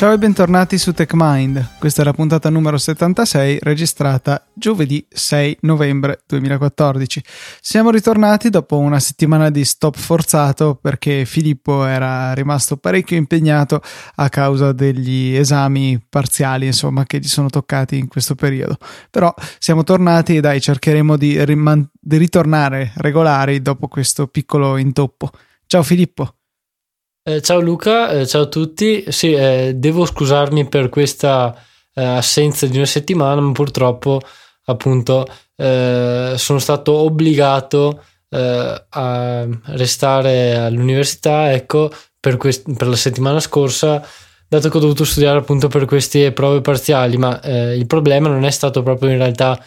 Ciao e bentornati su TechMind. Questa è la puntata numero 76 registrata giovedì 6 novembre 2014. Siamo ritornati dopo una settimana di stop forzato perché Filippo era rimasto parecchio impegnato a causa degli esami parziali, insomma, che gli sono toccati in questo periodo. Però siamo tornati e dai, cercheremo di, riman- di ritornare regolari dopo questo piccolo intoppo. Ciao Filippo. Eh, ciao Luca, eh, ciao a tutti. Sì, eh, devo scusarmi per questa eh, assenza di una settimana, ma purtroppo appunto eh, sono stato obbligato eh, a restare all'università, ecco, per, quest- per, la settimana scorsa, dato che ho dovuto studiare appunto per queste prove parziali, ma il problema non è stato proprio in realtà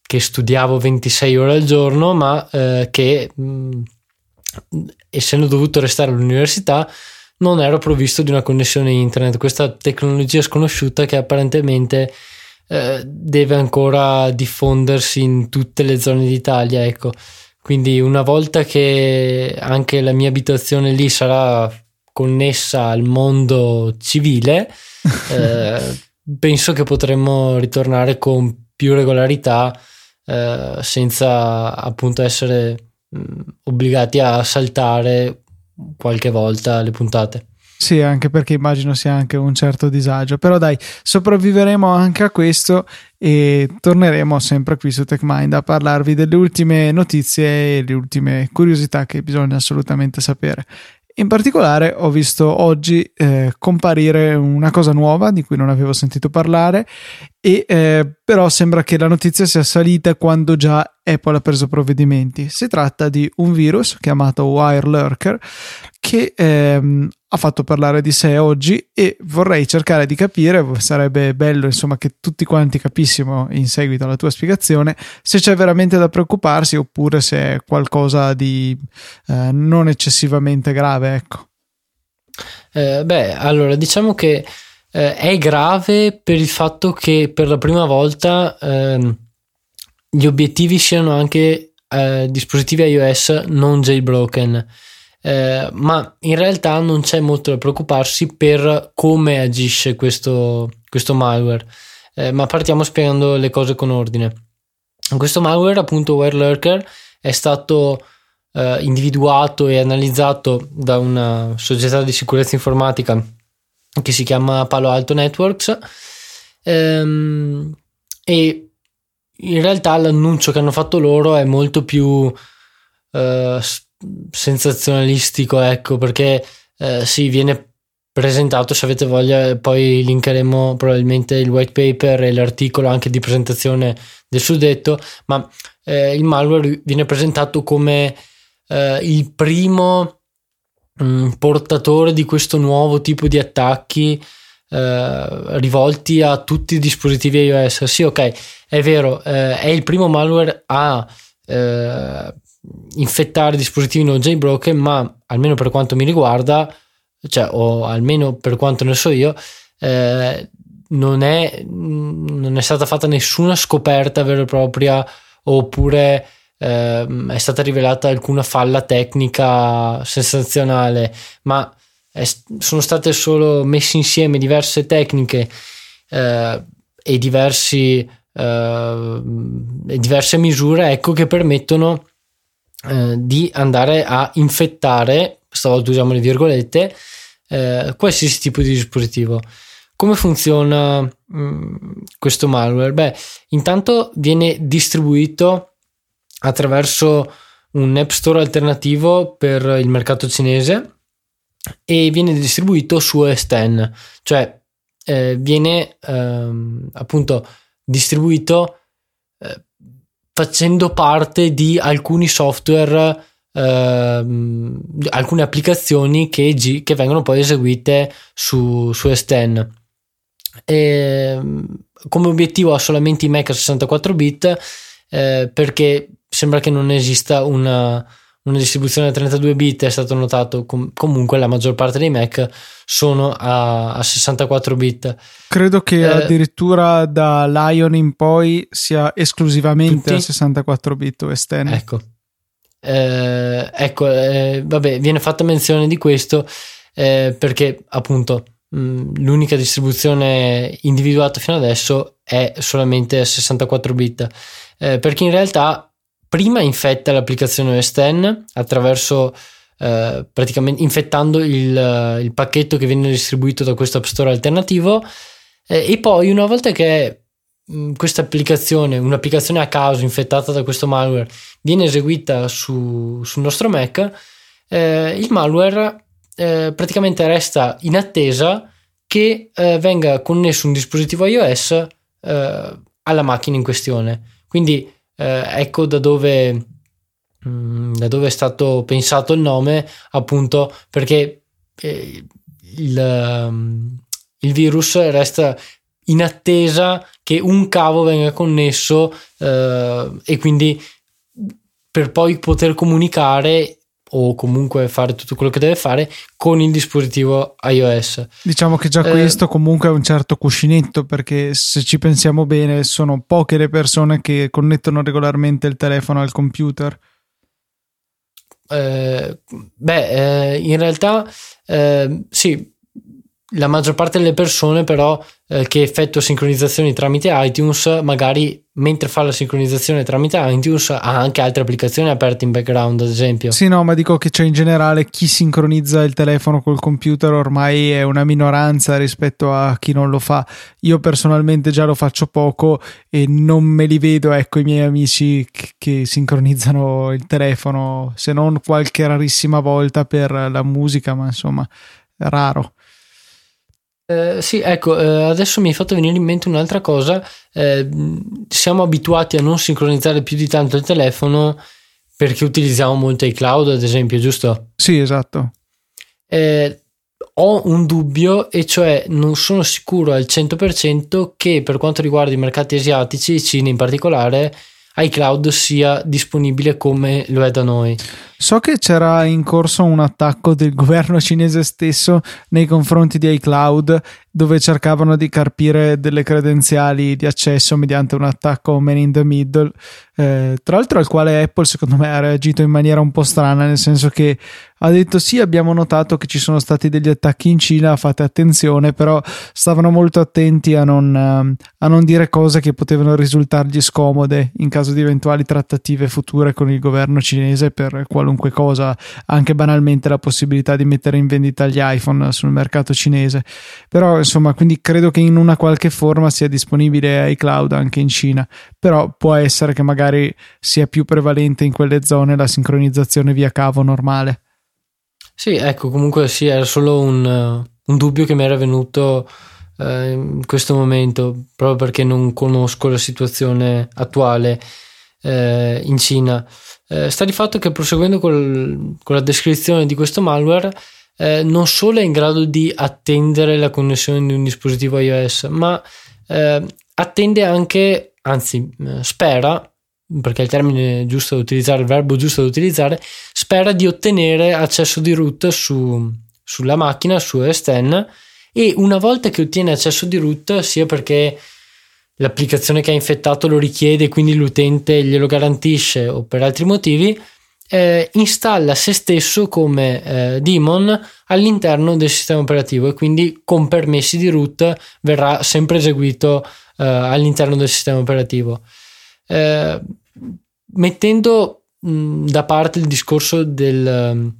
che studiavo 26 ore al giorno, ma che mh, mm, essendo dovuto restare all'università, non ero provvisto di una connessione internet. Questa tecnologia sconosciuta che apparentemente eh, deve ancora diffondersi in tutte le zone d'Italia. Ecco. Quindi una volta che anche la mia abitazione lì sarà connessa al mondo civile, eh, penso che potremmo ritornare con più regolarità eh, senza appunto essere obbligati a saltare qualche volta le puntate. Sì, anche perché immagino sia anche un certo disagio. Però dai, sopravviveremo anche a questo e torneremo sempre qui su TechMind a parlarvi delle ultime notizie e le ultime curiosità che bisogna assolutamente sapere. In particolare ho visto oggi eh, comparire una cosa nuova di cui non avevo sentito parlare e eh, però sembra che la notizia sia salita quando già Apple ha preso provvedimenti. Si tratta di un virus chiamato WireLurker che ehm, ha fatto parlare di sé oggi e vorrei cercare di capire, sarebbe bello insomma che tutti quanti capissimo in seguito alla tua spiegazione se c'è veramente da preoccuparsi oppure se è qualcosa di eh, non eccessivamente grave, ecco. Eh, beh, allora diciamo che eh, è grave per il fatto che per la prima volta ehm, gli obiettivi siano anche eh, dispositivi iOS non jailbroken. Eh, ma in realtà non c'è molto da preoccuparsi per come agisce questo, questo malware. Eh, ma partiamo spiegando le cose con ordine. Questo malware, appunto, WireLurker, è stato eh, individuato e analizzato da una società di sicurezza informatica che si chiama Palo Alto Networks. Ehm, e in realtà l'annuncio che hanno fatto loro è molto più eh, sensazionalistico, ecco, perché eh, sì, viene presentato, se avete voglia, poi linkeremo probabilmente il white paper e l'articolo anche di presentazione del suddetto, ma eh, il malware viene presentato come eh, il primo mm, portatore di questo nuovo tipo di attacchi eh, rivolti a tutti i dispositivi iOS. Sì, ok, è vero, eh, è il primo malware a eh, infettare dispositivi non jailbroken, ma almeno per quanto mi riguarda, cioè, o almeno per quanto ne so io, eh, non, è, non è stata fatta nessuna scoperta vera e propria oppure eh, è stata rivelata alcuna falla tecnica sensazionale, ma è, sono state solo messe insieme diverse tecniche eh, e diversi, eh, diverse misure ecco, che permettono eh, di andare a infettare, stavolta usiamo le virgolette, eh, qualsiasi tipo di dispositivo. Come funziona mh, mm, questo malware? Beh, intanto viene distribuito attraverso un app store alternativo per il mercato cinese e viene distribuito su OS X, cioè eh, viene ehm, appunto distribuito eh, facendo parte di alcuni software, ehm, alcune applicazioni che, che, vengono poi eseguite su, su OS X. E, come obiettivo ha solamente i Mac a 64 bit eh, perché sembra che non esista una, una distribuzione a 32 bit, è stato notato com- comunque la maggior parte dei Mac sono a, a 64 bit. Credo che eh, addirittura da Lion in poi sia esclusivamente tutti? a 64 bit OS X. Ecco, eh, ecco eh, vabbè, viene fatta menzione di questo eh, perché appunto mh, l'unica distribuzione individuata fino adesso è solamente 64 bit, eh, perché in realtà prima infetta l'applicazione OS X attraverso eh, praticamente infettando il, il, pacchetto che viene distribuito da questo App Store alternativo eh, e poi una volta che questa applicazione, un'applicazione a caso infettata da questo malware, viene eseguita su, sul nostro Mac, eh, il malware eh, praticamente resta in attesa che eh, venga connesso un dispositivo iOS eh, alla macchina in questione. Quindi eh, ecco da dove, mh, mm, da dove è stato pensato il nome, appunto perché eh, il, um, il virus resta in attesa che un cavo venga connesso eh, e quindi per poi poter comunicare o comunque fare tutto quello che deve fare con il dispositivo iOS. Diciamo che già eh, questo comunque è un certo cuscinetto perché se ci pensiamo bene sono poche le persone che connettono regolarmente il telefono al computer. Eh, beh, eh, in realtà eh, sì, la maggior parte delle persone però eh, che effettua sincronizzazioni tramite iTunes magari mentre fa la sincronizzazione tramite iTunes ha anche altre applicazioni aperte in background ad esempio. Sì no ma dico che c'è in generale chi sincronizza il telefono col computer ormai è una minoranza rispetto a chi non lo fa. Io personalmente già lo faccio poco e non me li vedo ecco i miei amici che, che sincronizzano il telefono se non qualche rarissima volta per la musica ma insomma raro eh, sì, ecco, eh, adesso mi è fatto venire in mente un'altra cosa. Eh, siamo abituati a non sincronizzare più di tanto il telefono perché utilizziamo molto iCloud, ad esempio, giusto? Sì, esatto. Eh, ho un dubbio e cioè non sono sicuro al 100% che per quanto riguarda i mercati asiatici, Cina in particolare, iCloud sia disponibile come lo è da noi. So che c'era in corso un attacco del governo cinese stesso nei confronti di iCloud dove cercavano di carpire delle credenziali di accesso mediante un attacco man in the middle, eh, tra l'altro al quale Apple secondo me ha reagito in maniera un po' strana, nel senso che ha detto sì abbiamo notato che ci sono stati degli attacchi in Cina, fate attenzione, però stavano molto attenti a non, a non dire cose che potevano risultargli scomode in caso di eventuali trattative future con il governo cinese per qualunque cosa, anche banalmente la possibilità di mettere in vendita gli iPhone sul mercato cinese. Però insomma, quindi credo che in una qualche forma sia disponibile iCloud anche in Cina, però può essere che magari sia più prevalente in quelle zone la sincronizzazione via cavo normale. Sì, ecco, comunque sì, era solo un, un dubbio che mi era venuto eh, in questo momento, proprio perché non conosco la situazione attuale eh, in Cina. Eh, sta di fatto che proseguendo col, con la descrizione di questo malware, eh, non solo è in grado di attendere la connessione di un dispositivo iOS, ma eh, attende anche, anzi eh, spera, perché è il termine giusto da utilizzare, il verbo giusto da utilizzare, spera di ottenere accesso di root su, sulla macchina, su OS X e una volta che ottiene accesso di root, sia perché l'applicazione che ha infettato lo richiede, quindi l'utente glielo garantisce o per altri motivi, eh, installa se stesso come eh, daemon all'interno del sistema operativo e quindi con permessi di root verrà sempre eseguito eh, all'interno del sistema operativo. Eh, mettendo mh, da parte il discorso del,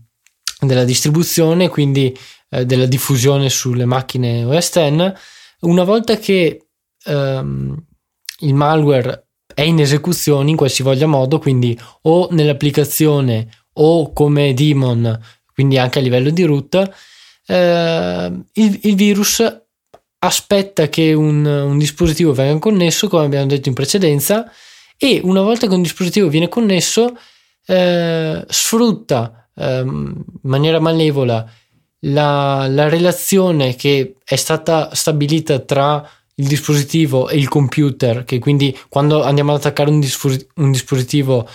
della distribuzione, quindi eh, della diffusione sulle macchine OS X, una volta che ehm, il malware è in esecuzione in qualsivoglia modo, quindi o nell'applicazione o come daemon, quindi anche a livello di root, eh, il, il, virus aspetta che un, un, dispositivo venga connesso, come abbiamo detto in precedenza, e una volta che un dispositivo viene connesso, eh, sfrutta eh, in maniera malevola la, la relazione che è stata stabilita tra il dispositivo e il computer, che quindi quando andiamo ad attaccare un, dispos- un dispositivo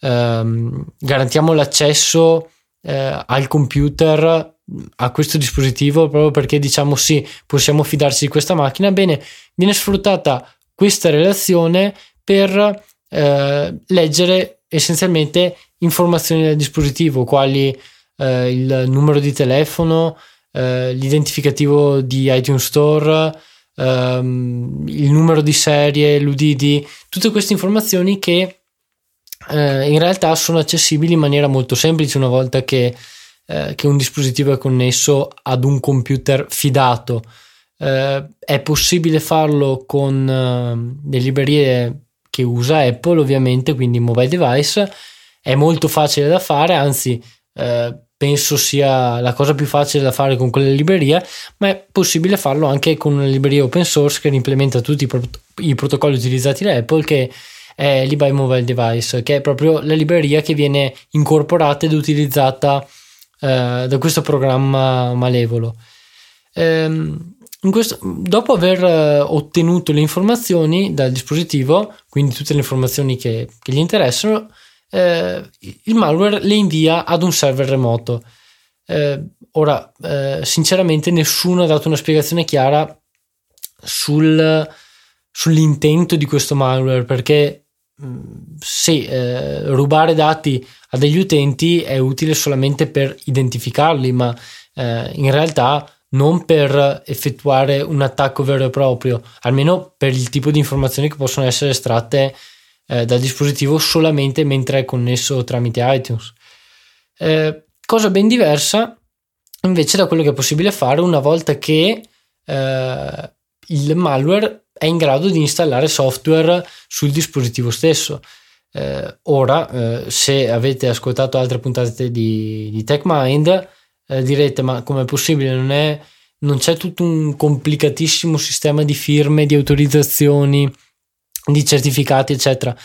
ehm, garantiamo l'accesso eh, al computer a questo dispositivo proprio perché diciamo sì, possiamo fidarci di questa macchina. Bene, viene sfruttata questa relazione per eh, leggere essenzialmente informazioni del dispositivo, quali eh, il numero di telefono, eh, l'identificativo di iTunes Store, ehm, il numero di serie, l'UDD, tutte queste informazioni che eh, in realtà sono accessibili in maniera molto semplice una volta che, eh, che un dispositivo è connesso ad un computer fidato. Eh, è possibile farlo con eh, le librerie che usa Apple, ovviamente, quindi mobile device. È molto facile da fare, anzi, eh, penso sia la cosa più facile da fare con quelle librerie, ma è possibile farlo anche con una libreria open source che implementa tutti i, prot- i protocolli utilizzati da Apple che è l'eBay Mobile Device, che è proprio la libreria che viene incorporata ed utilizzata eh, da questo programma malevolo. Ehm, questo, dopo aver eh, ottenuto le informazioni dal dispositivo, quindi tutte le informazioni che, che gli interessano, eh, il malware le invia ad un server remoto. Eh, ora, eh, sinceramente, nessuno ha dato una spiegazione chiara sul, sull'intento di questo malware perché sì, eh, rubare dati a degli utenti è utile solamente per identificarli, ma eh, in realtà non per effettuare un attacco vero e proprio, almeno per il tipo di informazioni che possono essere estratte eh, dal dispositivo solamente mentre è connesso tramite iTunes. Eh, cosa ben diversa invece da quello che è possibile fare una volta che eh, il malware è in grado di installare software sul dispositivo stesso. Eh, ora, eh, se avete ascoltato altre puntate di, di TechMind, eh, direte: Ma com'è possibile? Non, è, non c'è tutto un complicatissimo sistema di firme, di autorizzazioni, di certificati, eccetera.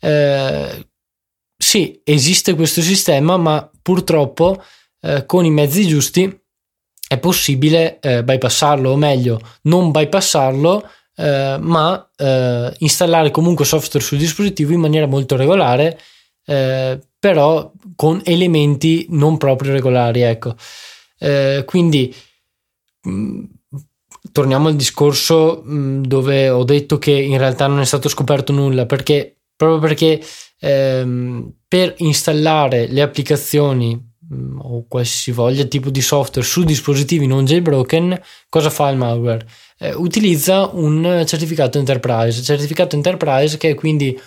Eh, sì, esiste questo sistema, ma purtroppo eh, con i mezzi giusti è possibile eh, bypassarlo, o meglio, non bypassarlo eh, ma eh, installare comunque software sul dispositivo in maniera molto regolare, eh, però con elementi non proprio regolari. Ecco. Quindi mm, torniamo al discorso mm, dove ho detto che in realtà non è stato scoperto nulla, perché proprio perché ehm, per installare le applicazioni mm, o qualsiasi voglia tipo di software su dispositivi non jailbroken, cosa fa il malware? eh, utilizza un certificato enterprise. Certificato enterprise che è quindi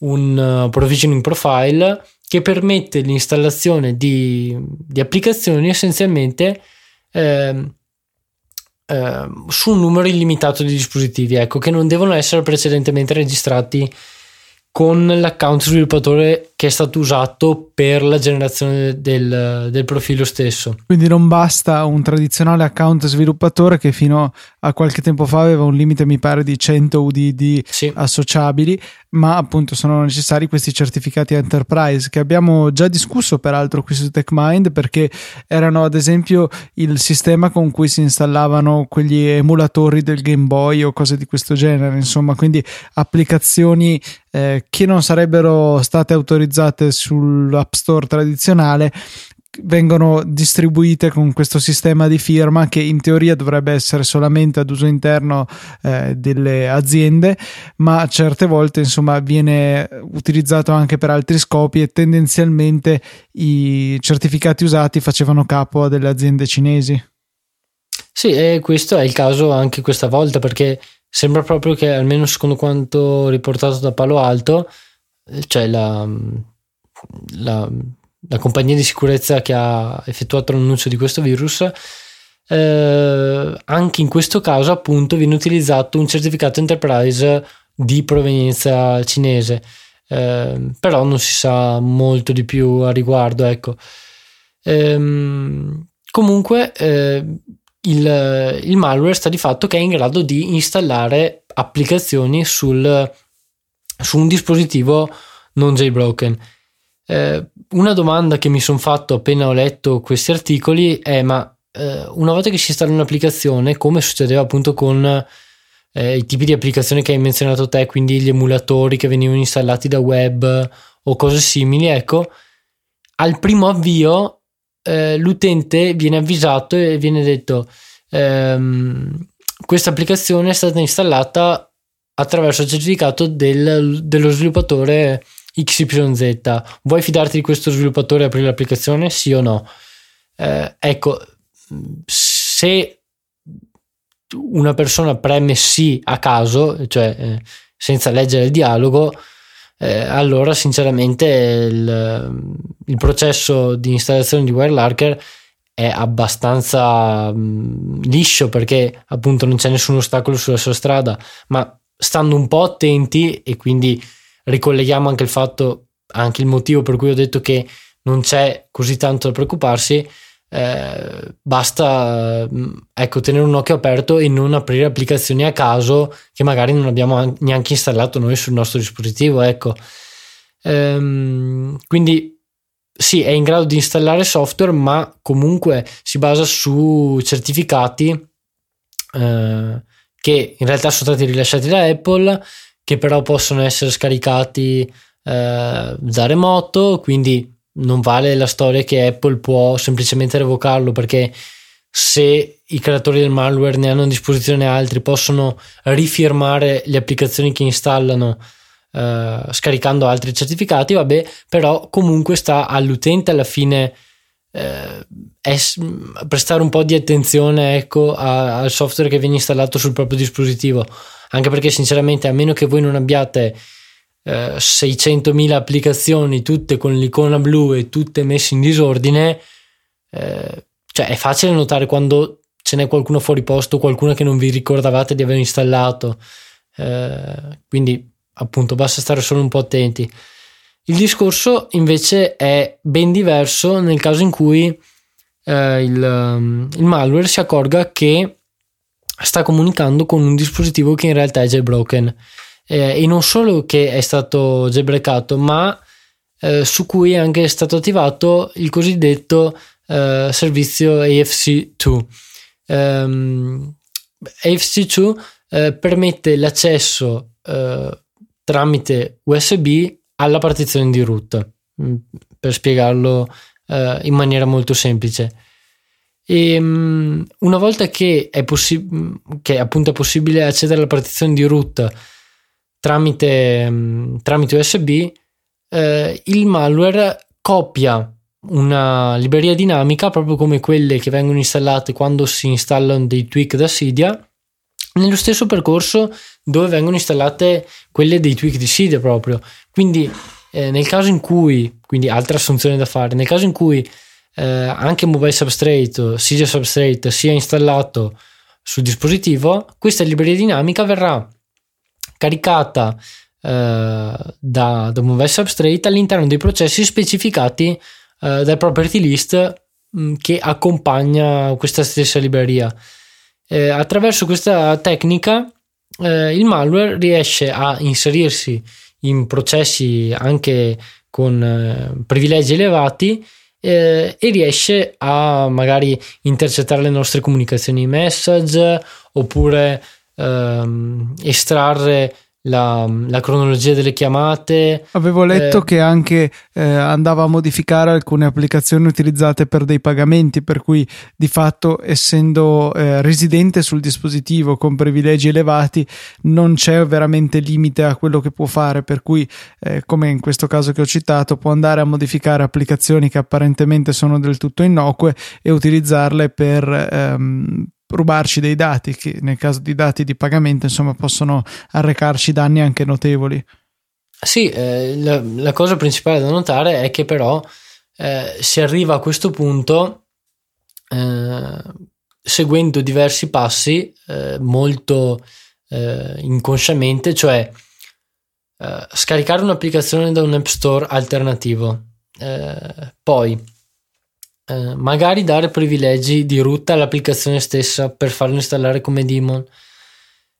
un uh, provisioning profile che permette l'installazione di, di applicazioni essenzialmente eh, eh, su un numero illimitato di dispositivi, ecco, che non devono essere precedentemente registrati con l'account sviluppatore che è stato usato per la generazione del, del, profilo stesso. Quindi non basta un tradizionale account sviluppatore che fino a qualche tempo fa aveva un limite, mi pare, di 100 UDD sì. associabili, ma appunto sono necessari questi certificati enterprise che abbiamo già discusso peraltro qui su TechMind perché erano ad esempio il sistema con cui si installavano quegli emulatori del Game Boy o cose di questo genere, insomma, quindi applicazioni eh, che non sarebbero state autorizzate sull'App Store tradizionale vengono distribuite con questo sistema di firma che in teoria dovrebbe essere solamente ad uso interno eh, delle aziende, ma certe volte insomma viene utilizzato anche per altri scopi e tendenzialmente i certificati usati facevano capo a delle aziende cinesi. Sì, e questo è il caso anche questa volta perché sembra proprio che almeno secondo quanto riportato da Palo Alto, cioè la, la la compagnia di sicurezza che ha effettuato l'annuncio di questo virus, eh, anche in questo caso appunto viene utilizzato un certificato enterprise di provenienza cinese, eh, però non si sa molto di più a riguardo. Ecco. Ehm, comunque eh, il, il, malware sta di fatto che è in grado di installare applicazioni sul, su un dispositivo non jailbroken. Eh, una domanda che mi sono fatto appena ho letto questi articoli è: ma eh, una volta che si installa un'applicazione, come succedeva appunto con eh, i tipi di applicazioni che hai menzionato te, quindi gli emulatori che venivano installati da web o cose simili, ecco, al primo avvio eh, l'utente viene avvisato e viene detto: ehm, questa applicazione è stata installata attraverso il certificato del, dello sviluppatore XYZ, vuoi fidarti di questo sviluppatore e aprire l'applicazione? Sì o no? Eh, ecco, se una persona preme sì a caso, cioè eh, senza leggere il dialogo, eh, allora sinceramente il, il, processo di installazione di WireLarker è abbastanza mh, liscio perché appunto non c'è nessun ostacolo sulla sua strada, ma stando un po' attenti e quindi ricolleghiamo anche il fatto, anche il motivo per cui ho detto che non c'è così tanto da preoccuparsi, eh, basta ecco, tenere un occhio aperto e non aprire applicazioni a caso che magari non abbiamo neanche installato noi sul nostro dispositivo. Ecco. Ehm, quindi sì, è in grado di installare software, ma comunque si basa su certificati eh, che in realtà sono stati rilasciati da Apple, che però possono essere scaricati eh, da remoto, quindi non vale la storia che Apple può semplicemente revocarlo perché se i creatori del malware ne hanno a disposizione altri possono rifirmare le applicazioni che installano eh, scaricando altri certificati vabbè però comunque sta all'utente alla fine eh, es- prestare un po' di attenzione ecco, a- al software che viene installato sul proprio dispositivo. Anche perché sinceramente a meno che voi non abbiate 600.000 eh, applicazioni tutte con l'icona blu e tutte messe in disordine eh, cioè è facile notare quando ce n'è qualcuno fuori posto qualcuna che non vi ricordavate di aver installato. Eh, quindi appunto basta stare solo un po' attenti il discorso invece è ben diverso nel caso in cui eh, il, um, il malware si accorga che sta comunicando con un dispositivo che in realtà è jailbroken eh, e non solo che è stato jailbreakato, ma eh, su cui è anche stato attivato il cosiddetto eh, servizio AFC2. Um, AFC2 eh, permette l'accesso eh, tramite USB alla partizione di root, mm, per spiegarlo eh, in maniera molto semplice. E um, una volta che è, possi- che appunto è possibile accedere alla partizione di root tramite, mm, tramite USB, eh, il malware copia una libreria dinamica proprio come quelle che vengono installate quando si installano dei tweak da Cydia nello stesso percorso dove vengono installate quelle dei tweak di Cydia proprio quindi eh, nel caso in cui quindi altra assunzione da fare nel caso in cui eh, anche Mobile Substrate Cydia Substrate sia installato sul dispositivo questa libreria dinamica verrà caricata eh, da, da Move Substrate all'interno dei processi specificati eh, dal property list mh, mm, che accompagna questa stessa libreria. Eh, attraverso questa tecnica eh, il malware riesce a inserirsi in processi anche con eh, privilegi elevati eh, e riesce a magari intercettare le nostre comunicazioni message oppure ehm, estrarre la, la, cronologia delle chiamate. Avevo letto eh, che anche eh, andava a modificare alcune applicazioni utilizzate per dei pagamenti, per cui di fatto, essendo eh, residente sul dispositivo con privilegi elevati, non c'è veramente limite a quello che può fare. Per cui, eh, come in questo caso che ho citato, può andare a modificare applicazioni che apparentemente sono del tutto innocue e utilizzarle per. Ehm, rubarci dei dati che nel caso di dati di pagamento insomma possono arrecarci danni anche notevoli. Sì, eh, la, la, cosa principale da notare è che però eh, si arriva a questo punto eh, seguendo diversi passi eh, molto eh, inconsciamente, cioè eh, scaricare un'applicazione da un app store alternativo, poi eh, magari dare privilegi di root all'applicazione stessa per farlo installare come daemon,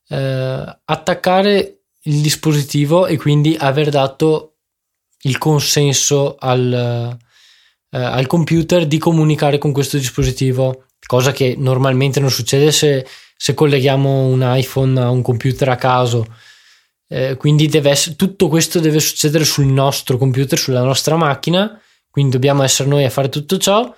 eh, attaccare il dispositivo e quindi aver dato il consenso al, eh, al computer di comunicare con questo dispositivo, cosa che normalmente non succede se, se colleghiamo un iPhone a un computer a caso. Eh, quindi essere, tutto questo deve succedere sul nostro computer, sulla nostra macchina quindi dobbiamo essere noi a fare tutto ciò.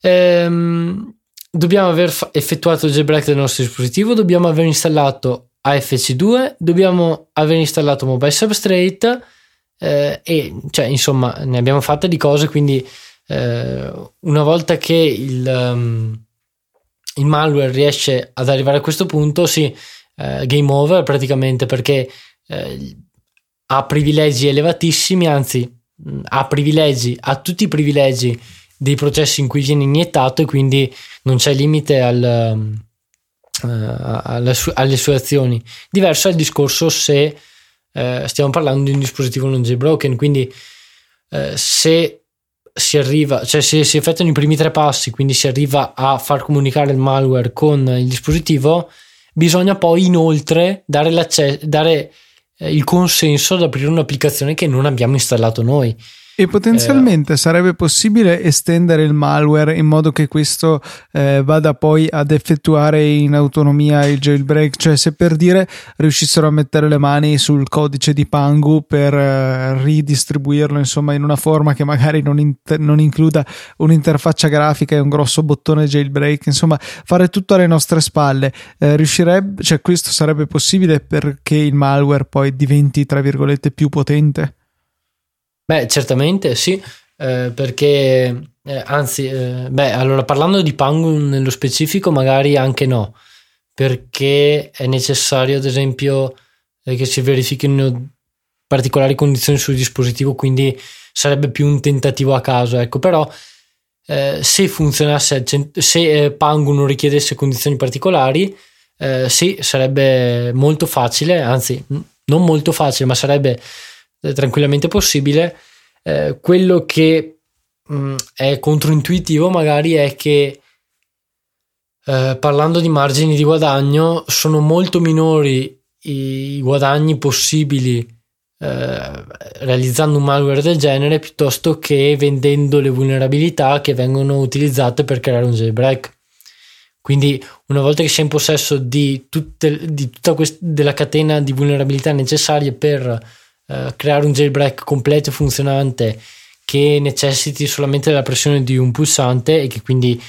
Ehm, dobbiamo aver fa- effettuato il jailbreak del nostro dispositivo, dobbiamo aver installato AFC2, dobbiamo aver installato Mobile Substrate eh, e cioè insomma ne abbiamo fatte di cose, quindi eh, una volta che il, um, il, malware riesce ad arrivare a questo punto, sì, eh, game over praticamente perché eh, ha privilegi elevatissimi, anzi ha privilegi, ha tutti i privilegi dei processi in cui viene iniettato e quindi non c'è limite al, uh, su- alle, sue azioni. Diverso è il discorso se uh, stiamo parlando di un dispositivo non jailbroken, quindi uh, se si arriva, cioè se si effettuano i primi tre passi, quindi si arriva a far comunicare il malware con il dispositivo, bisogna poi inoltre dare, dare il consenso ad aprire un'applicazione che non abbiamo installato noi. E potenzialmente eh, sarebbe possibile estendere il malware in modo che questo eh, vada poi ad effettuare in autonomia il jailbreak, cioè se per dire riuscissero a mettere le mani sul codice di Pangu per eh, ridistribuirlo insomma in una forma che magari non, inter- non, includa un'interfaccia grafica e un grosso bottone jailbreak, insomma fare tutto alle nostre spalle, eh, riuscirebbe, cioè questo sarebbe possibile perché il malware poi diventi tra virgolette più potente? Beh, certamente sì, eh, perché eh, anzi, eh, beh, allora parlando di Pangun nello specifico, magari anche no, perché è necessario, ad esempio, eh, che si verifichino particolari condizioni sul dispositivo, quindi sarebbe più un tentativo a caso, ecco, però eh, se funzionasse, se eh, Pangu non richiedesse condizioni particolari, sì, sarebbe molto facile, anzi, non molto facile, ma sarebbe tranquillamente possibile. Eh, quello che mh, mm, è controintuitivo magari è che eh, parlando di margini di guadagno sono molto minori i guadagni possibili eh, realizzando un malware del genere piuttosto che vendendo le vulnerabilità che vengono utilizzate per creare un jailbreak. Quindi una volta che sei in possesso di, tutte, di tutta questa, della catena di vulnerabilità necessarie per eh, creare un jailbreak completo e funzionante che necessiti solamente della pressione di un pulsante e che quindi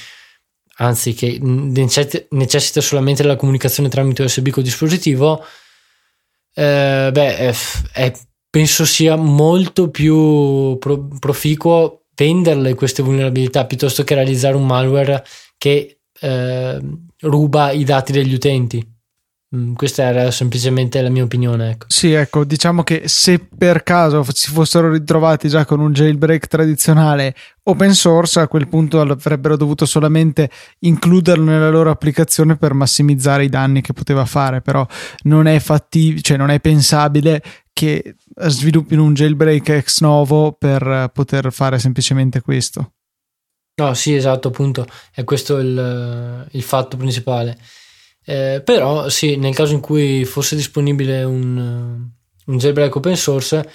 anzi che necessita solamente della comunicazione tramite USB col dispositivo eh, beh è, penso sia molto più pro, proficuo venderle queste vulnerabilità piuttosto che realizzare un malware che eh, ruba i dati degli utenti questa era semplicemente la mia opinione. Ecco. Sì, ecco, diciamo che se per caso si fossero ritrovati già con un jailbreak tradizionale open source, a quel punto avrebbero dovuto solamente includerlo nella loro applicazione per massimizzare i danni che poteva fare, però non è fattibile, cioè non è pensabile che sviluppino un jailbreak ex novo per poter fare semplicemente questo. No, sì, esatto, appunto, è questo il, il fatto principale. Eh, però sì, nel caso in cui fosse disponibile un, un jailbreak open source,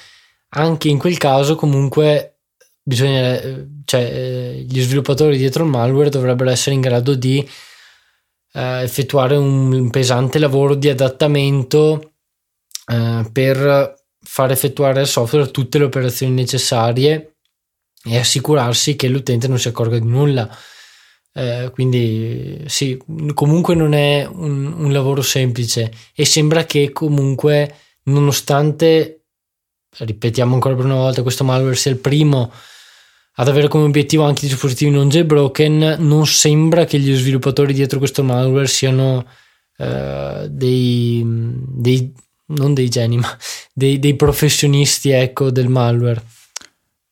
anche in quel caso comunque bisogna, cioè, eh, gli sviluppatori dietro il malware dovrebbero essere in grado di eh, effettuare un pesante lavoro di adattamento eh, per far effettuare al software tutte le operazioni necessarie e assicurarsi che l'utente non si accorga di nulla eh, quindi sì, comunque non è un, un, lavoro semplice e sembra che comunque nonostante, ripetiamo ancora per una volta, questo malware sia il primo ad avere come obiettivo anche i dispositivi non jailbroken, non sembra che gli sviluppatori dietro questo malware siano eh, dei, dei, non dei geni, ma dei, dei professionisti ecco, del malware.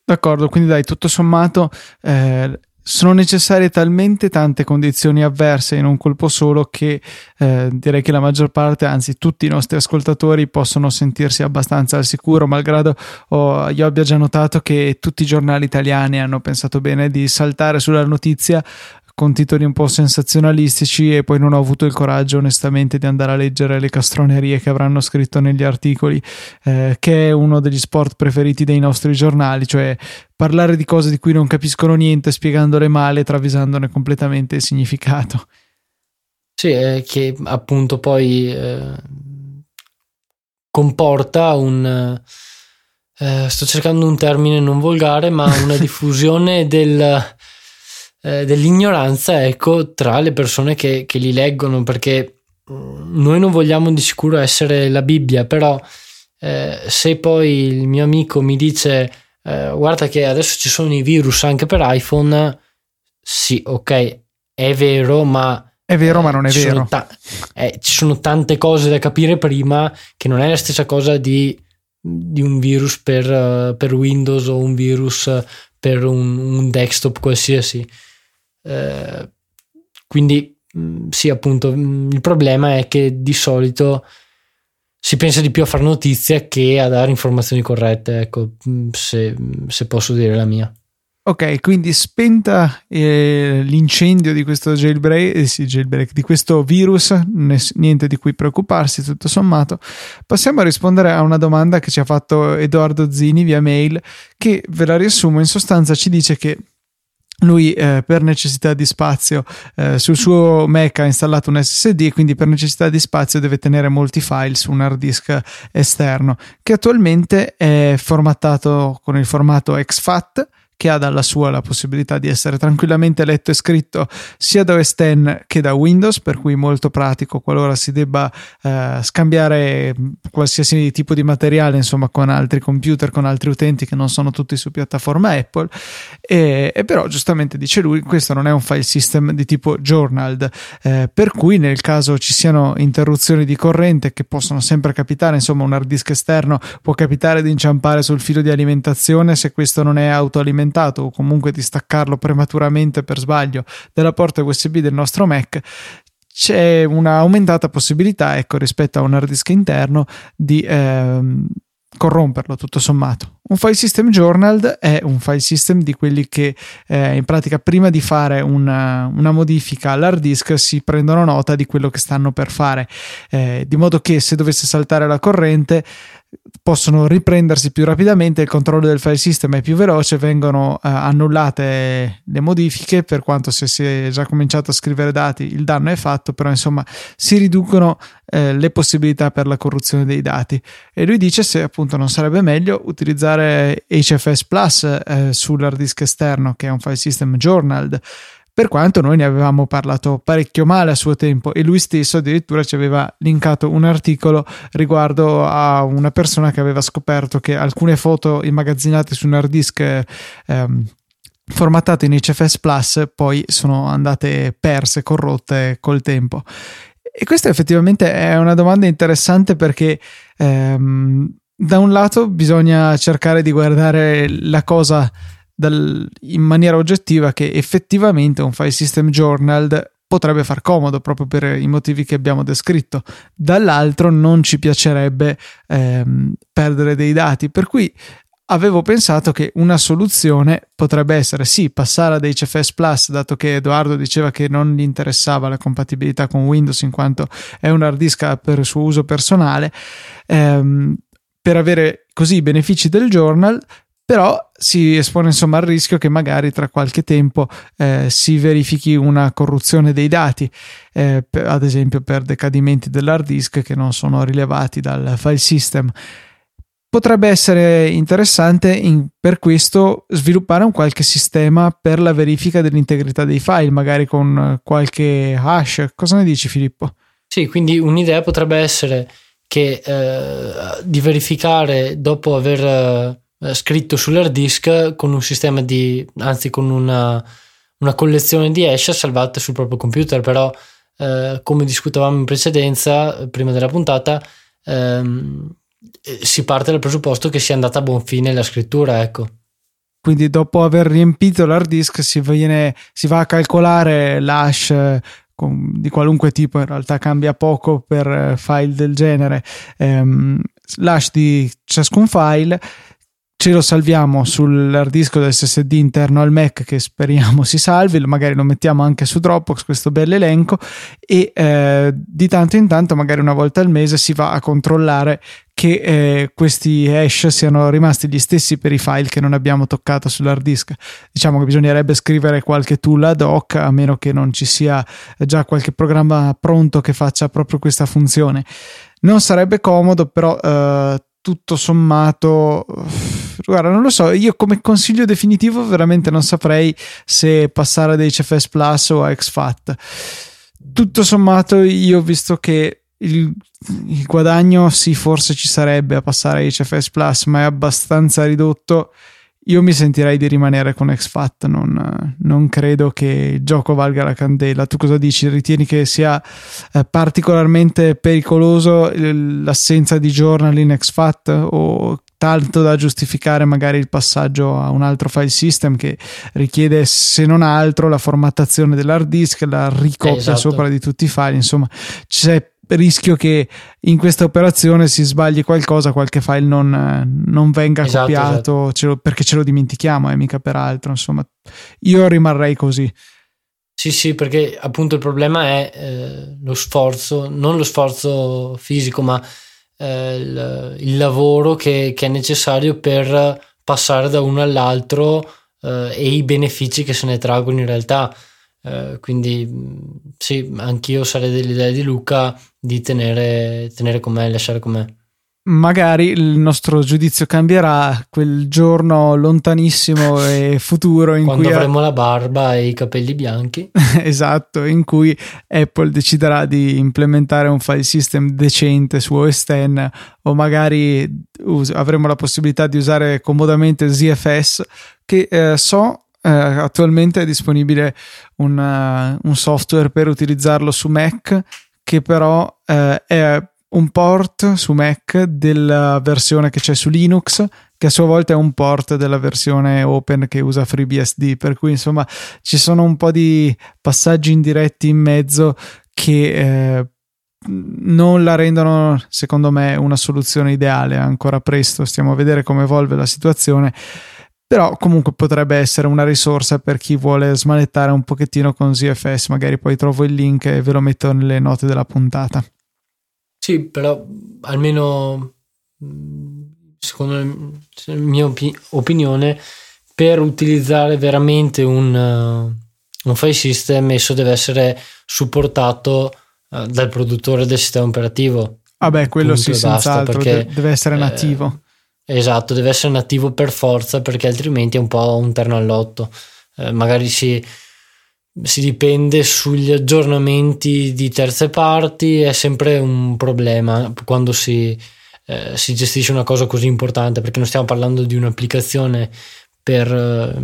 D'accordo, quindi dai, tutto sommato eh, sono necessarie talmente tante condizioni avverse in un colpo solo che eh, direi che la maggior parte, anzi tutti i nostri ascoltatori possono sentirsi abbastanza al sicuro, malgrado oh, io abbia già notato che tutti i giornali italiani hanno pensato bene di saltare sulla notizia con titoli un po' sensazionalistici e poi non ho avuto il coraggio onestamente di andare a leggere le castronerie che avranno scritto negli articoli, eh, che è uno degli sport preferiti dei nostri giornali, cioè parlare di cose di cui non capiscono niente, spiegandole male, travisandone completamente il significato. Sì, eh, che appunto poi eh, comporta un... Eh, sto cercando un termine non volgare, ma una diffusione del eh, dell'ignoranza ecco, tra le persone che, che, li leggono, perché mm, noi non vogliamo di sicuro essere la Bibbia, però eh, se poi il mio amico mi dice eh, guarda che adesso ci sono i virus anche per iPhone, sì, ok, è vero, ma... È vero, eh, ma non è vero. Ta- eh, ci sono tante cose da capire prima che non è la stessa cosa di, di un virus per, uh, per, Windows o un virus per un, un desktop qualsiasi. Eh, quindi mm, sì, appunto, mm, il problema è che di solito si pensa di più a fare notizia che a dare informazioni corrette, ecco, mm, se, se posso dire la mia. Ok, quindi spenta eh, l'incendio di questo jailbreak, eh sì, jailbreak, di questo virus, niente di cui preoccuparsi, tutto sommato. Passiamo a rispondere a una domanda che ci ha fatto Edoardo Zini via mail, che ve la riassumo, in sostanza ci dice che lui eh, per necessità di spazio eh, sul suo Mac ha installato un SSD e quindi per necessità di spazio deve tenere molti file su un hard disk esterno che attualmente è formattato con il formato exFAT che ha dalla sua la possibilità di essere tranquillamente letto e scritto sia da OS X che da Windows, per cui molto pratico qualora si debba eh, scambiare qualsiasi tipo di materiale insomma con altri computer, con altri utenti che non sono tutti su piattaforma Apple. E, e però giustamente dice lui questo non è un file system di tipo journal eh, per cui nel caso ci siano interruzioni di corrente che possono sempre capitare insomma un hard disk esterno può capitare di inciampare sul filo di alimentazione se questo non è autoalimentato alimentato o comunque di staccarlo prematuramente per sbaglio dalla porta USB del nostro Mac, c'è un'aumentata possibilità, ecco, rispetto a un hard disk interno di ehm, corromperlo tutto sommato. Un file system journal è un file system di quelli che eh, in pratica prima di fare una, una, modifica all'hard disk si prendono nota di quello che stanno per fare, eh, di modo che se dovesse saltare la corrente possono riprendersi più rapidamente, il controllo del file system è più veloce, vengono eh, annullate le modifiche, per quanto se si è già cominciato a scrivere dati il danno è fatto, però insomma si riducono eh, le possibilità per la corruzione dei dati. E lui dice se appunto non sarebbe meglio utilizzare HFS Plus eh, sull'hard disk esterno, che è un file system journal per quanto noi ne avevamo parlato parecchio male a suo tempo e lui stesso addirittura ci aveva linkato un articolo riguardo a una persona che aveva scoperto che alcune foto immagazzinate su un hard disk ehm, formattato in HFS Plus poi sono andate perse, corrotte col tempo. E questa effettivamente è una domanda interessante perché ehm, da un lato bisogna cercare di guardare la cosa dal, in maniera oggettiva che effettivamente un file system journal potrebbe far comodo proprio per i motivi che abbiamo descritto. Dall'altro non ci piacerebbe ehm, perdere dei dati, per cui avevo pensato che una soluzione potrebbe essere sì passare ad HFS Plus dato che Edoardo diceva che non gli interessava la compatibilità con Windows in quanto è un hard disk per suo uso personale ehm, per avere così i benefici del journal però si espone insomma al rischio che magari tra qualche tempo eh, si verifichi una corruzione dei dati, eh, per, ad esempio per decadimenti dell'hard disk che non sono rilevati dal file system. Potrebbe essere interessante in, per questo sviluppare un qualche sistema per la verifica dell'integrità dei file, magari con qualche hash. Cosa ne dici Filippo? Sì, quindi un'idea potrebbe essere che eh, di verificare dopo aver eh, scritto sull'hard disk con un sistema di, anzi con una, una collezione di hash salvate sul proprio computer, però eh, come discutevamo in precedenza, prima della puntata, ehm, si parte dal presupposto che sia andata a buon fine la scrittura, ecco. Quindi dopo aver riempito l'hard disk si, viene, si va a calcolare l'hash eh, di qualunque tipo, in realtà cambia poco per eh, file del genere, ehm, l'hash di ciascun file ce lo salviamo sull'hard disk del SSD interno al Mac che speriamo si salvi, magari lo mettiamo anche su Dropbox questo bel elenco e eh, di tanto in tanto magari una volta al mese si va a controllare che eh, questi hash siano rimasti gli stessi per i file che non abbiamo toccato sull'hard disk. Diciamo che bisognerebbe scrivere qualche tool ad hoc a meno che non ci sia già qualche programma pronto che faccia proprio questa funzione. Non sarebbe comodo, però eh, tutto sommato, guarda, non lo so, io come consiglio definitivo veramente non saprei se passare da HFS Plus o a XFAT. Tutto sommato, io visto che il, il, guadagno sì, forse ci sarebbe a passare a HFS Plus, ma è abbastanza ridotto io mi sentirei di rimanere con XFAT, non, non, credo che il gioco valga la candela. Tu cosa dici? Ritieni che sia eh, particolarmente pericoloso l'assenza di journal in XFAT o tanto da giustificare magari il passaggio a un altro file system che richiede se non altro la formattazione dell'hard disk, la ricopia esatto. sopra di tutti i file, insomma c'è rischio che in questa operazione si sbagli qualcosa, qualche file non, non venga esatto, copiato esatto. Ce lo, perché ce lo dimentichiamo, eh, mica peraltro. Insomma, io rimarrei così. Sì, sì, perché appunto il problema è eh, lo sforzo, non lo sforzo fisico, ma eh, il, il, lavoro che, che, è necessario per passare da uno all'altro eh, e i benefici che se ne traggono in realtà. Eh, quindi sì, anch'io sarei dell'idea di Luca di tenere, tenere con me, lasciare con me. Magari il nostro giudizio cambierà quel giorno lontanissimo e futuro in Quando cui avremo la barba e i capelli bianchi. esatto, in cui Apple deciderà di implementare un file system decente su OS X o magari us- avremo la possibilità di usare comodamente ZFS che eh, so eh, attualmente è disponibile un, uh, un, software per utilizzarlo su Mac che però eh, è un port su Mac della versione che c'è su Linux che a sua volta è un port della versione open che usa FreeBSD. Per cui insomma ci sono un po' di passaggi indiretti in mezzo che eh, non la rendono secondo me una soluzione ideale ancora presto. Stiamo a vedere come evolve la situazione però comunque potrebbe essere una risorsa per chi vuole smanettare un pochettino con ZFS magari poi trovo il link e ve lo metto nelle note della puntata sì però almeno secondo la mia opinione per utilizzare veramente un, uh, un file system esso deve essere supportato uh, dal produttore del sistema operativo Vabbè, quello sì, senz'altro, perché, deve essere nativo. Eh, Esatto, deve essere nativo per forza perché altrimenti è un po' un terno all'otto. Eh, magari si, si dipende sugli aggiornamenti di terze parti, è sempre un problema quando si, eh, si gestisce una cosa così importante perché non stiamo parlando di un'applicazione per eh,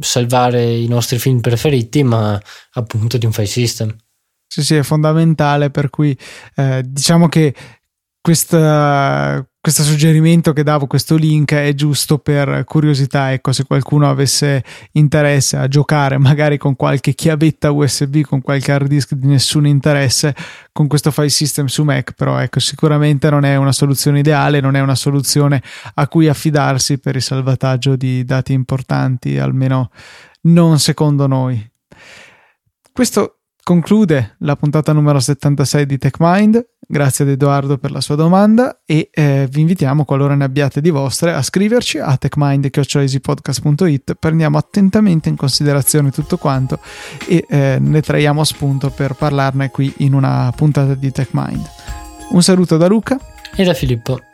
salvare i nostri film preferiti, ma appunto di un file system. Sì, sì, è fondamentale, per cui eh, diciamo che questa, questo suggerimento che davo, questo link è giusto per curiosità, ecco, se qualcuno avesse interesse a giocare magari con qualche chiavetta USB, con qualche hard disk di nessun interesse, con questo file system su Mac, però ecco, sicuramente non è una soluzione ideale, non è una soluzione a cui affidarsi per il salvataggio di dati importanti, almeno non secondo noi. Questo conclude la puntata numero 76 di TechMind. Grazie ad Edoardo per la sua domanda e eh, vi invitiamo, qualora ne abbiate di vostre, a scriverci a techmind.it. Prendiamo attentamente in considerazione tutto quanto e eh, ne traiamo spunto per parlarne qui in una puntata di TechMind. Un saluto da Luca e da Filippo.